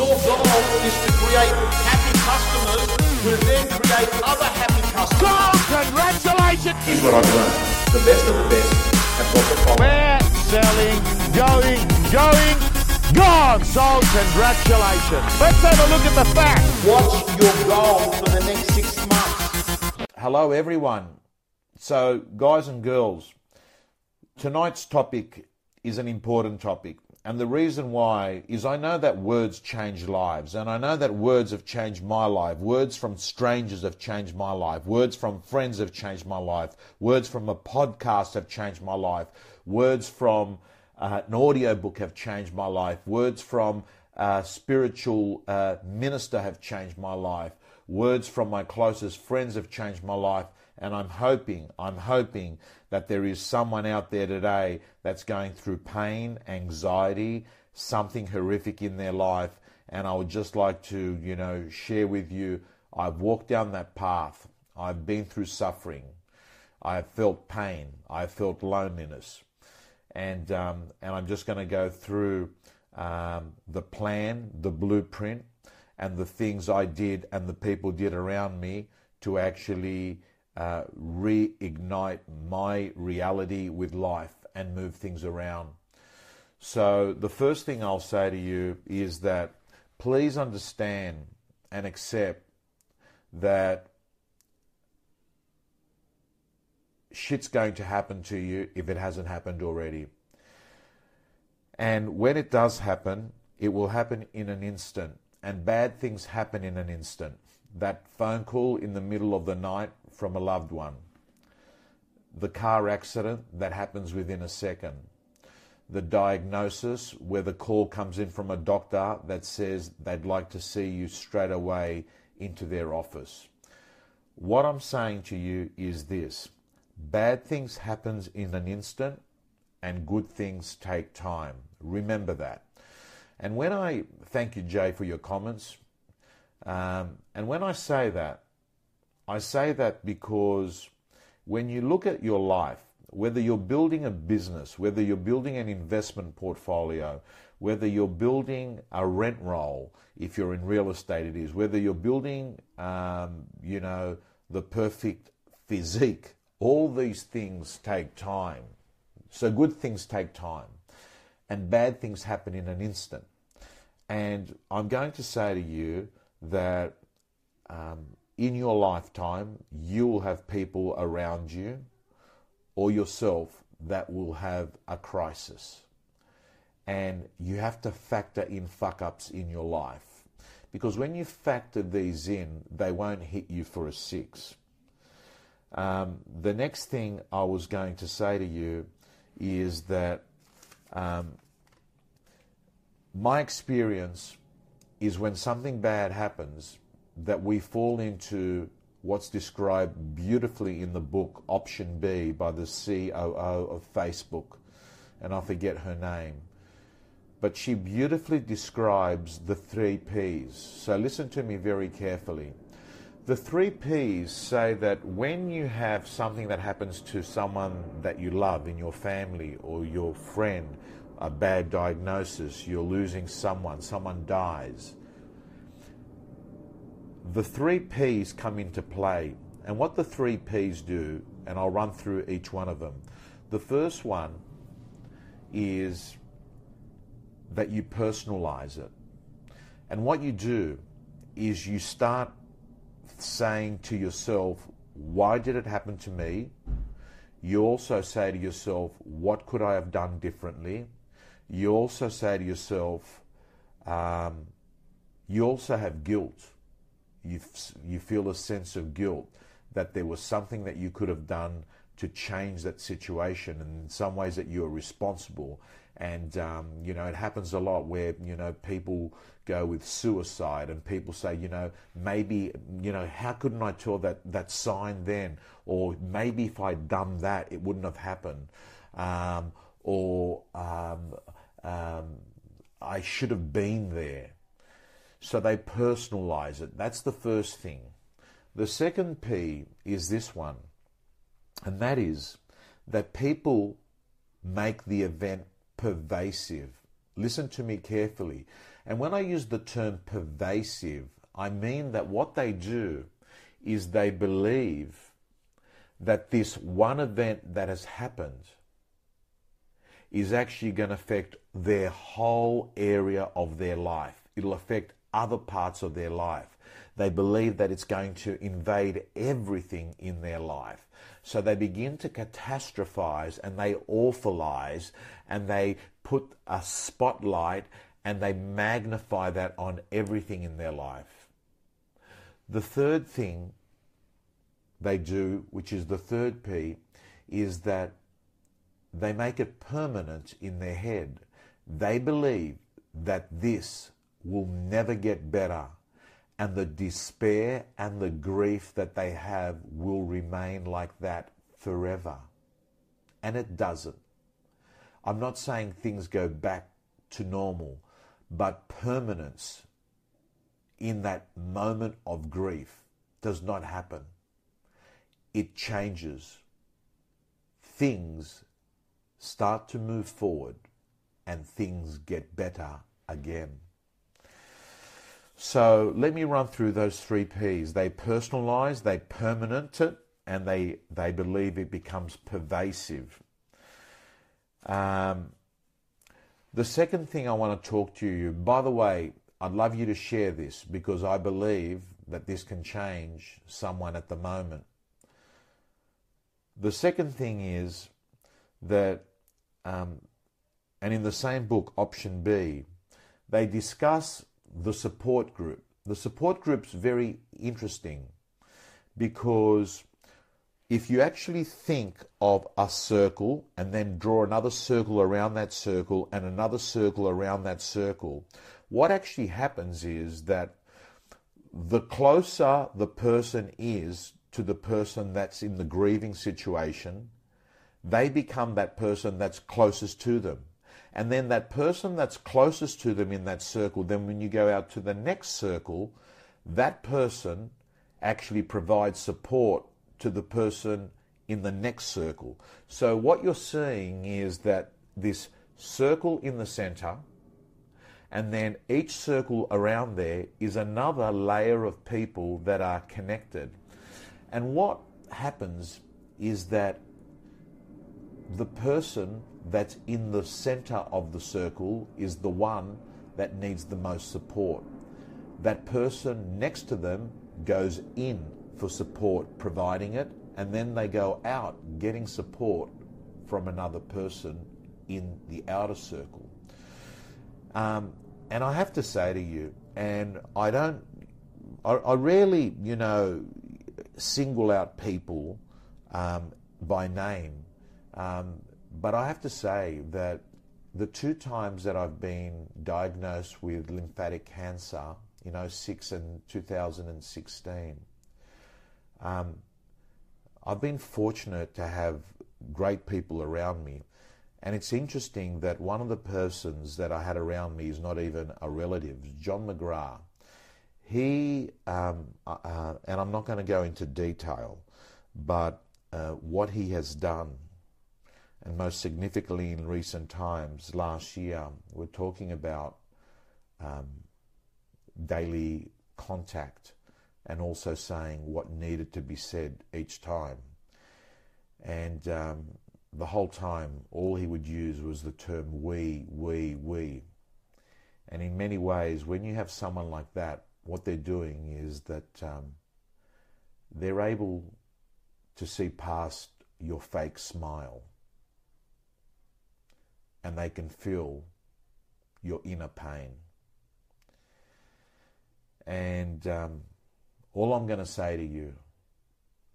Your goal is to create happy customers who then create other happy customers. So congratulations! Here's what I've learned. The best of the best have got the following. We're selling, going, going, gone. So Congratulations. Let's have a look at the facts. What's your goal for the next six months? Hello, everyone. So, guys and girls, tonight's topic is an important topic. And the reason why is I know that words change lives, and I know that words have changed my life. Words from strangers have changed my life. Words from friends have changed my life. Words from a podcast have changed my life. Words from uh, an audio book have changed my life. Words from a spiritual uh, minister have changed my life. Words from my closest friends have changed my life. And I'm hoping, I'm hoping that there is someone out there today that's going through pain, anxiety, something horrific in their life. And I would just like to, you know, share with you I've walked down that path. I've been through suffering. I've felt pain. I've felt loneliness. And, um, and I'm just going to go through um, the plan, the blueprint, and the things I did and the people did around me to actually uh, reignite my reality with life and move things around. So, the first thing I'll say to you is that please understand and accept that shit's going to happen to you if it hasn't happened already. And when it does happen, it will happen in an instant. And bad things happen in an instant. That phone call in the middle of the night from a loved one. The car accident that happens within a second. The diagnosis where the call comes in from a doctor that says they'd like to see you straight away into their office. What I'm saying to you is this bad things happens in an instant and good things take time. Remember that. And when I thank you, Jay, for your comments, um, and when I say that, I say that because when you look at your life, whether you're building a business, whether you're building an investment portfolio, whether you're building a rent roll, if you're in real estate, it is, whether you're building, um, you know, the perfect physique, all these things take time. So good things take time, and bad things happen in an instant. And I'm going to say to you that um, in your lifetime, you will have people around you or yourself that will have a crisis. And you have to factor in fuck ups in your life. Because when you factor these in, they won't hit you for a six. Um, the next thing I was going to say to you is that um, my experience is when something bad happens, that we fall into what's described beautifully in the book Option B by the COO of Facebook, and I forget her name. But she beautifully describes the three P's. So listen to me very carefully. The three P's say that when you have something that happens to someone that you love in your family or your friend, a bad diagnosis, you're losing someone, someone dies, the three P's come into play. And what the three P's do, and I'll run through each one of them. The first one is that you personalize it. And what you do is you start saying to yourself, why did it happen to me? You also say to yourself, what could I have done differently? You also say to yourself, um, you also have guilt you, you feel a sense of guilt that there was something that you could have done to change that situation and in some ways that you are responsible. And um, you know it happens a lot where you know people go with suicide and people say you know maybe you know how couldn't i tell that that sign then? Or maybe if i'd done that it wouldn't have happened. Um, or um, um i should have been there so they personalize it. That's the first thing. The second P is this one, and that is that people make the event pervasive. Listen to me carefully. And when I use the term pervasive, I mean that what they do is they believe that this one event that has happened is actually going to affect their whole area of their life. It'll affect other parts of their life. They believe that it's going to invade everything in their life. So they begin to catastrophize and they awfulize and they put a spotlight and they magnify that on everything in their life. The third thing they do, which is the third P, is that they make it permanent in their head. They believe that this will never get better and the despair and the grief that they have will remain like that forever. And it doesn't. I'm not saying things go back to normal, but permanence in that moment of grief does not happen. It changes. Things start to move forward and things get better again. So let me run through those three P's. They personalize, they permanent it, and they, they believe it becomes pervasive. Um, the second thing I want to talk to you, by the way, I'd love you to share this because I believe that this can change someone at the moment. The second thing is that, um, and in the same book, Option B, they discuss the support group. The support group's very interesting because if you actually think of a circle and then draw another circle around that circle and another circle around that circle, what actually happens is that the closer the person is to the person that's in the grieving situation, they become that person that's closest to them. And then that person that's closest to them in that circle, then when you go out to the next circle, that person actually provides support to the person in the next circle. So what you're seeing is that this circle in the center, and then each circle around there is another layer of people that are connected. And what happens is that the person that's in the center of the circle is the one that needs the most support. That person next to them goes in for support, providing it, and then they go out getting support from another person in the outer circle. Um, and I have to say to you, and I don't, I, I rarely, you know, single out people um, by name um, but I have to say that the two times that I've been diagnosed with lymphatic cancer, in 06 and 2016, um, I've been fortunate to have great people around me. And it's interesting that one of the persons that I had around me is not even a relative, John McGrath. He, um, uh, uh and I'm not going to go into detail, but uh, what he has done and most significantly in recent times, last year, we're talking about um, daily contact and also saying what needed to be said each time. And um, the whole time, all he would use was the term we, we, we. And in many ways, when you have someone like that, what they're doing is that um, they're able to see past your fake smile and they can feel your inner pain. And um, all I'm going to say to you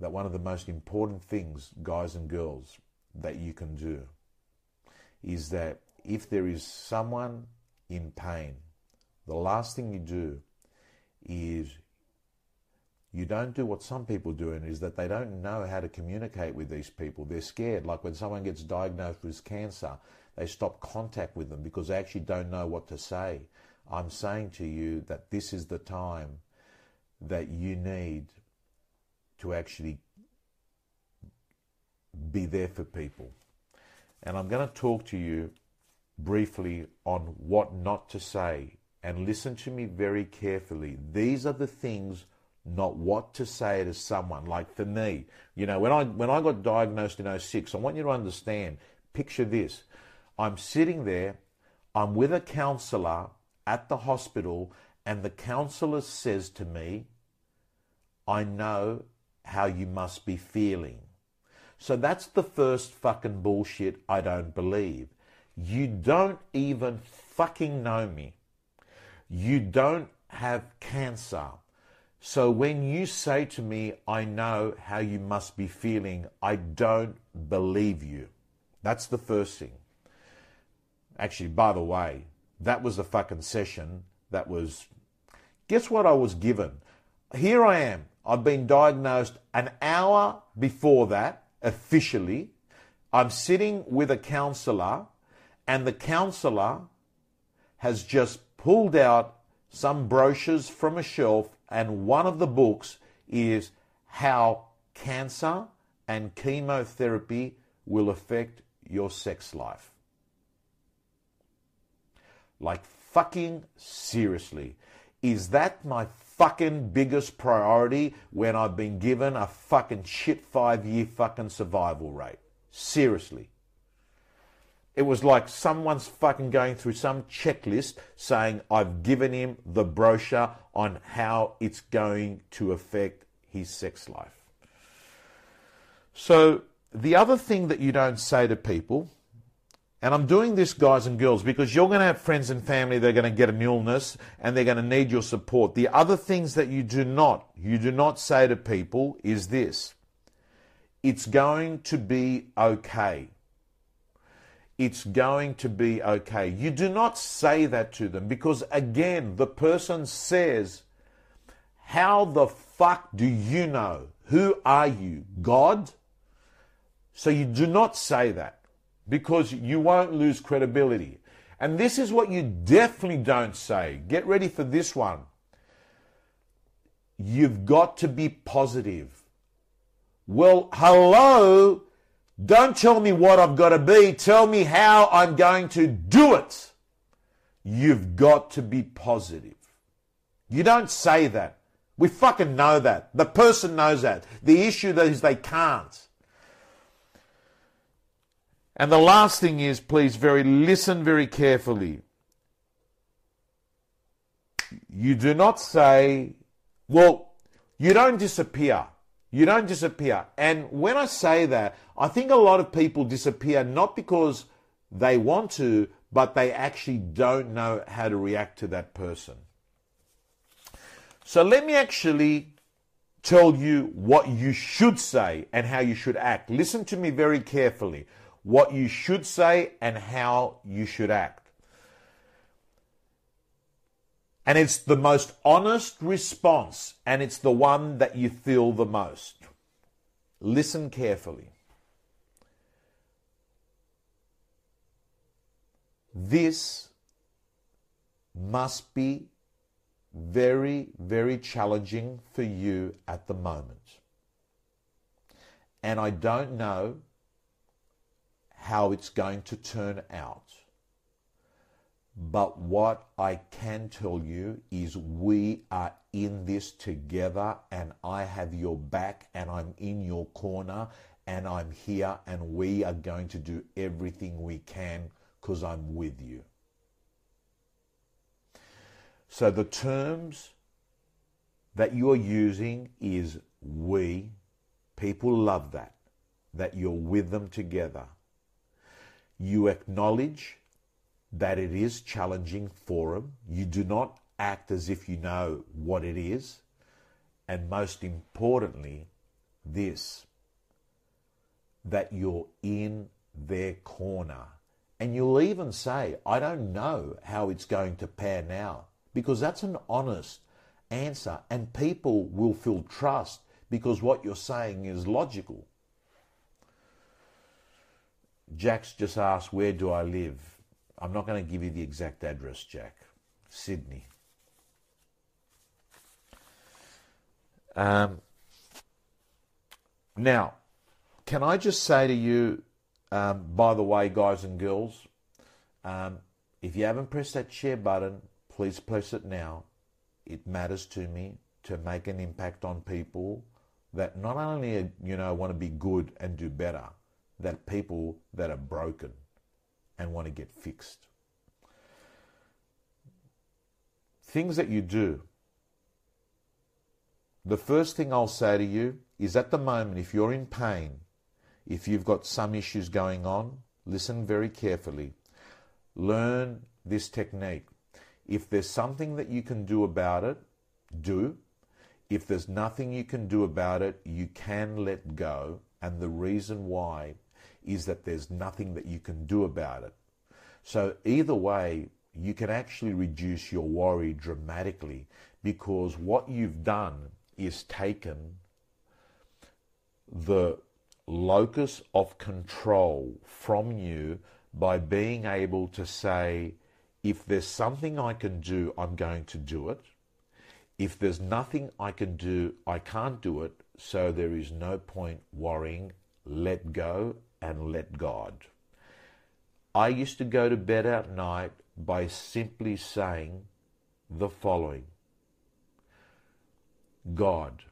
that one of the most important things, guys and girls, that you can do is that if there is someone in pain, the last thing you do is you don't do what some people do, and is that they don't know how to communicate with these people. They're scared. Like when someone gets diagnosed with cancer, they stop contact with them because they actually don't know what to say. I'm saying to you that this is the time that you need to actually be there for people. And I'm going to talk to you briefly on what not to say and listen to me very carefully. These are the things, not what to say to someone. Like for me, you know, when I when I got diagnosed in 06, I want you to understand. Picture this: I'm sitting there, I'm with a counsellor at the hospital, and the counsellor says to me, "I know how you must be feeling." So that's the first fucking bullshit I don't believe. You don't even fucking know me. You don't have cancer. So when you say to me, I know how you must be feeling, I don't believe you. That's the first thing. Actually, by the way, that was a fucking session that was. Guess what I was given? Here I am. I've been diagnosed an hour before that, officially. I'm sitting with a counselor, and the counselor has just pulled out some brochures from a shelf, and one of the books is How Cancer and Chemotherapy Will Affect Your Sex Life. Like, fucking seriously. Is that my fucking biggest priority when I've been given a fucking shit five year fucking survival rate? Seriously. It was like someone's fucking going through some checklist saying, I've given him the brochure on how it's going to affect his sex life. So, the other thing that you don't say to people, and I'm doing this, guys and girls, because you're going to have friends and family that are going to get an illness and they're going to need your support. The other things that you do not, you do not say to people is this it's going to be okay it's going to be okay. You do not say that to them because, again, the person says, How the fuck do you know? Who are you? God? So you do not say that because you won't lose credibility. And this is what you definitely don't say. Get ready for this one. You've got to be positive. Well, hello. Don't tell me what I've got to be. Tell me how I'm going to do it. You've got to be positive. You don't say that. We fucking know that. The person knows that. The issue is they can't. And the last thing is, please, very listen very carefully. You do not say, well, you don't disappear. You don't disappear. And when I say that, I think a lot of people disappear not because they want to, but they actually don't know how to react to that person. So let me actually tell you what you should say and how you should act. Listen to me very carefully. What you should say and how you should act. And it's the most honest response, and it's the one that you feel the most. Listen carefully. This must be very, very challenging for you at the moment. And I don't know how it's going to turn out. But what I can tell you is we are in this together and I have your back and I'm in your corner and I'm here and we are going to do everything we can because I'm with you. So the terms that you're using is we. People love that, that you're with them together. You acknowledge that it is challenging for them. You do not act as if you know what it is. And most importantly, this that you're in their corner. And you'll even say, I don't know how it's going to pan out, because that's an honest answer. And people will feel trust because what you're saying is logical. Jack's just asked, Where do I live? I'm not going to give you the exact address, Jack. Sydney. Um, now, can I just say to you, um, by the way, guys and girls, um, if you haven't pressed that share button, please press it now. It matters to me to make an impact on people that not only you know want to be good and do better, that people that are broken and want to get fixed. Things that you do. The first thing I'll say to you is at the moment, if you're in pain, if you've got some issues going on, listen very carefully. Learn this technique. If there's something that you can do about it, do. If there's nothing you can do about it, you can let go. And the reason why is that there's nothing that you can do about it. So, either way, you can actually reduce your worry dramatically because what you've done is taken the locus of control from you by being able to say, if there's something I can do, I'm going to do it. If there's nothing I can do, I can't do it. So there is no point worrying. Let go and let God. I used to go to bed at night by simply saying the following God,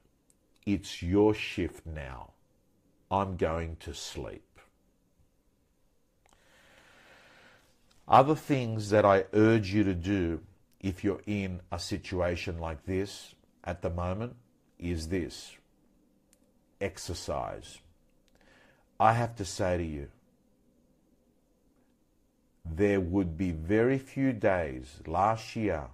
it's your shift now. I'm going to sleep. Other things that I urge you to do if you're in a situation like this at the moment is this exercise. I have to say to you, there would be very few days last year.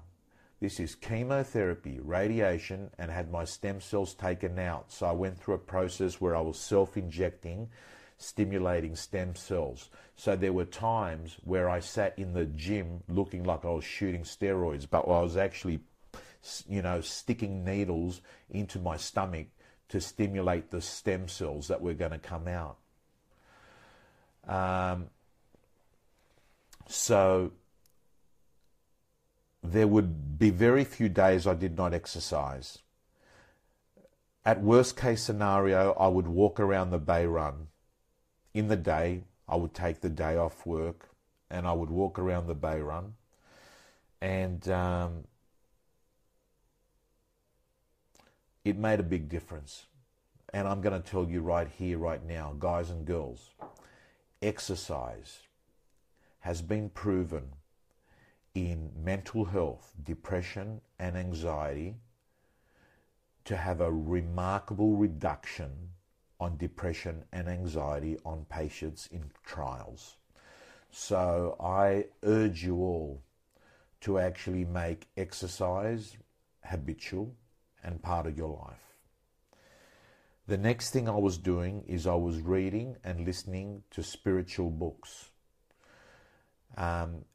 This is chemotherapy, radiation, and had my stem cells taken out. So I went through a process where I was self injecting, stimulating stem cells. So there were times where I sat in the gym looking like I was shooting steroids, but I was actually, you know, sticking needles into my stomach to stimulate the stem cells that were going to come out. Um, so there would be very few days I did not exercise. At worst case scenario, I would walk around the bay run. In the day, I would take the day off work and I would walk around the bay run. And um, it made a big difference. And I'm going to tell you right here, right now, guys and girls, exercise has been proven in mental health, depression, and anxiety to have a remarkable reduction on depression and anxiety on patients in trials. So I urge you all to actually make exercise habitual and part of your life. The next thing I was doing is I was reading and listening to spiritual books. Um,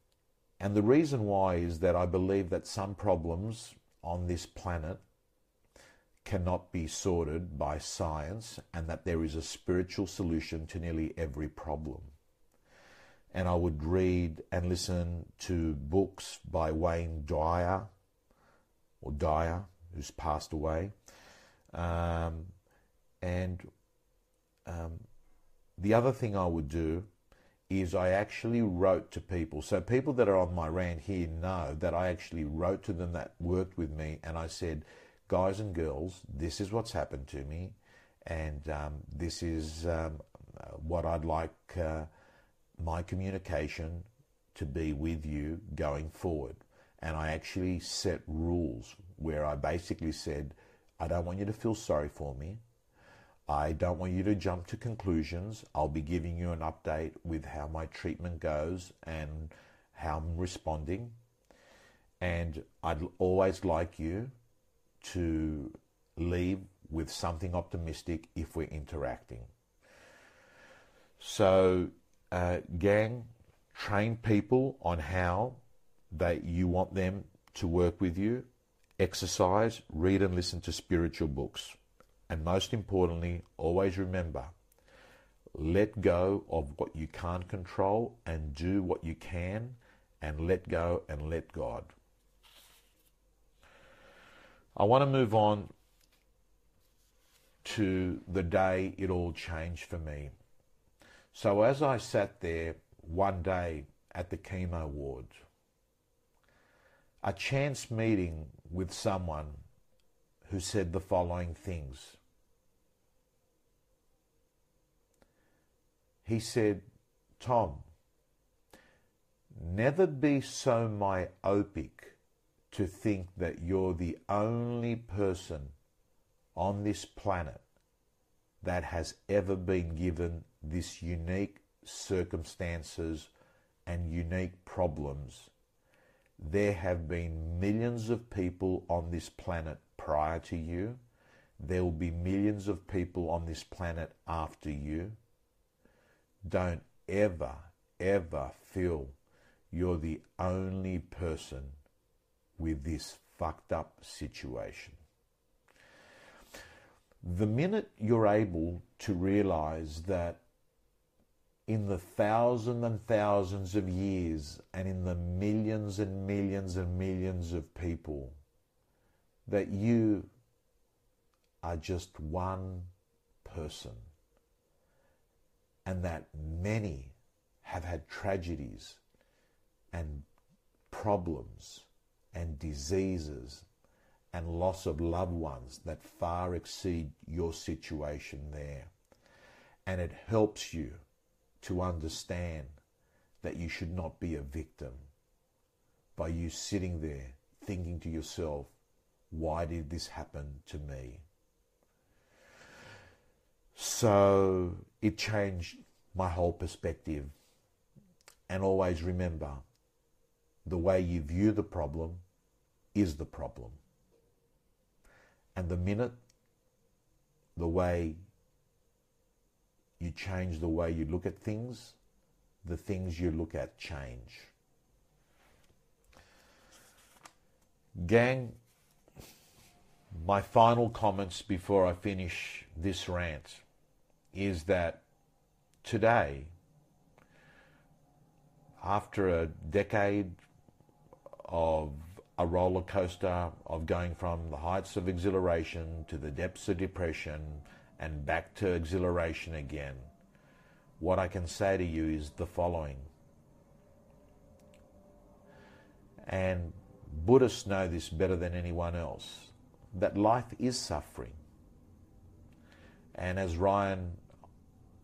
and the reason why is that I believe that some problems on this planet cannot be sorted by science and that there is a spiritual solution to nearly every problem. And I would read and listen to books by Wayne Dyer, or Dyer, who's passed away. Um, and um, the other thing I would do is I actually wrote to people. So people that are on my rant here know that I actually wrote to them that worked with me, and I said, guys and girls, this is what's happened to me, and um, this is um, what I'd like uh, my communication to be with you going forward. And I actually set rules where I basically said, I don't want you to feel sorry for me. I don't want you to jump to conclusions. I'll be giving you an update with how my treatment goes and how I'm responding. And I'd always like you to leave with something optimistic if we're interacting. So, uh, gang, train people on how that you want them to work with you. Exercise, read and listen to spiritual books. And most importantly, always remember let go of what you can't control and do what you can, and let go and let God. I want to move on to the day it all changed for me. So, as I sat there one day at the chemo ward, a chance meeting with someone who said the following things. He said, Tom, never be so myopic to think that you're the only person on this planet that has ever been given this unique circumstances and unique problems. There have been millions of people on this planet prior to you. There will be millions of people on this planet after you. Don't ever, ever feel you're the only person with this fucked up situation. The minute you're able to realize that in the thousands and thousands of years and in the millions and millions and millions of people that you are just one person and that many have had tragedies and problems and diseases and loss of loved ones that far exceed your situation there. And it helps you to understand that you should not be a victim by you sitting there thinking to yourself, why did this happen to me? So it changed my whole perspective. And always remember the way you view the problem is the problem. And the minute the way you change the way you look at things, the things you look at change. Gang, my final comments before I finish this rant is that today, after a decade of a roller coaster of going from the heights of exhilaration to the depths of depression and back to exhilaration again, what I can say to you is the following. And Buddhists know this better than anyone else that life is suffering. And as Ryan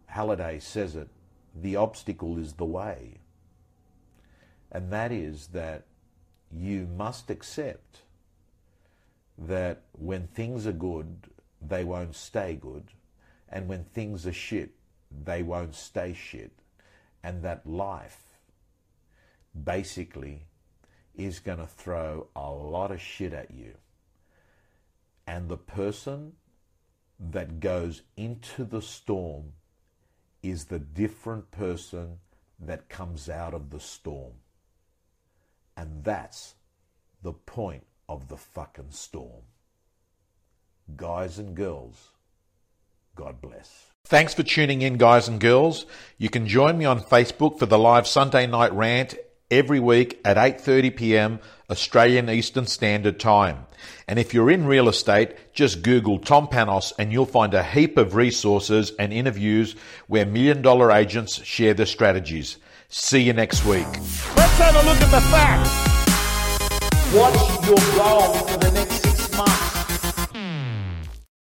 Holiday says it, the obstacle is the way. And that is that you must accept that when things are good, they won't stay good. And when things are shit, they won't stay shit. And that life basically is going to throw a lot of shit at you. And the person that goes into the storm is the different person that comes out of the storm. And that's the point of the fucking storm. Guys and girls, God bless. Thanks for tuning in, guys and girls. You can join me on Facebook for the live Sunday night rant every week at 8:30 p.m. Australian Eastern Standard Time. And if you're in real estate, just Google Tom Panos and you'll find a heap of resources and interviews where million dollar agents share their strategies. See you next week. Let's have a look at the facts. What's your goal for the next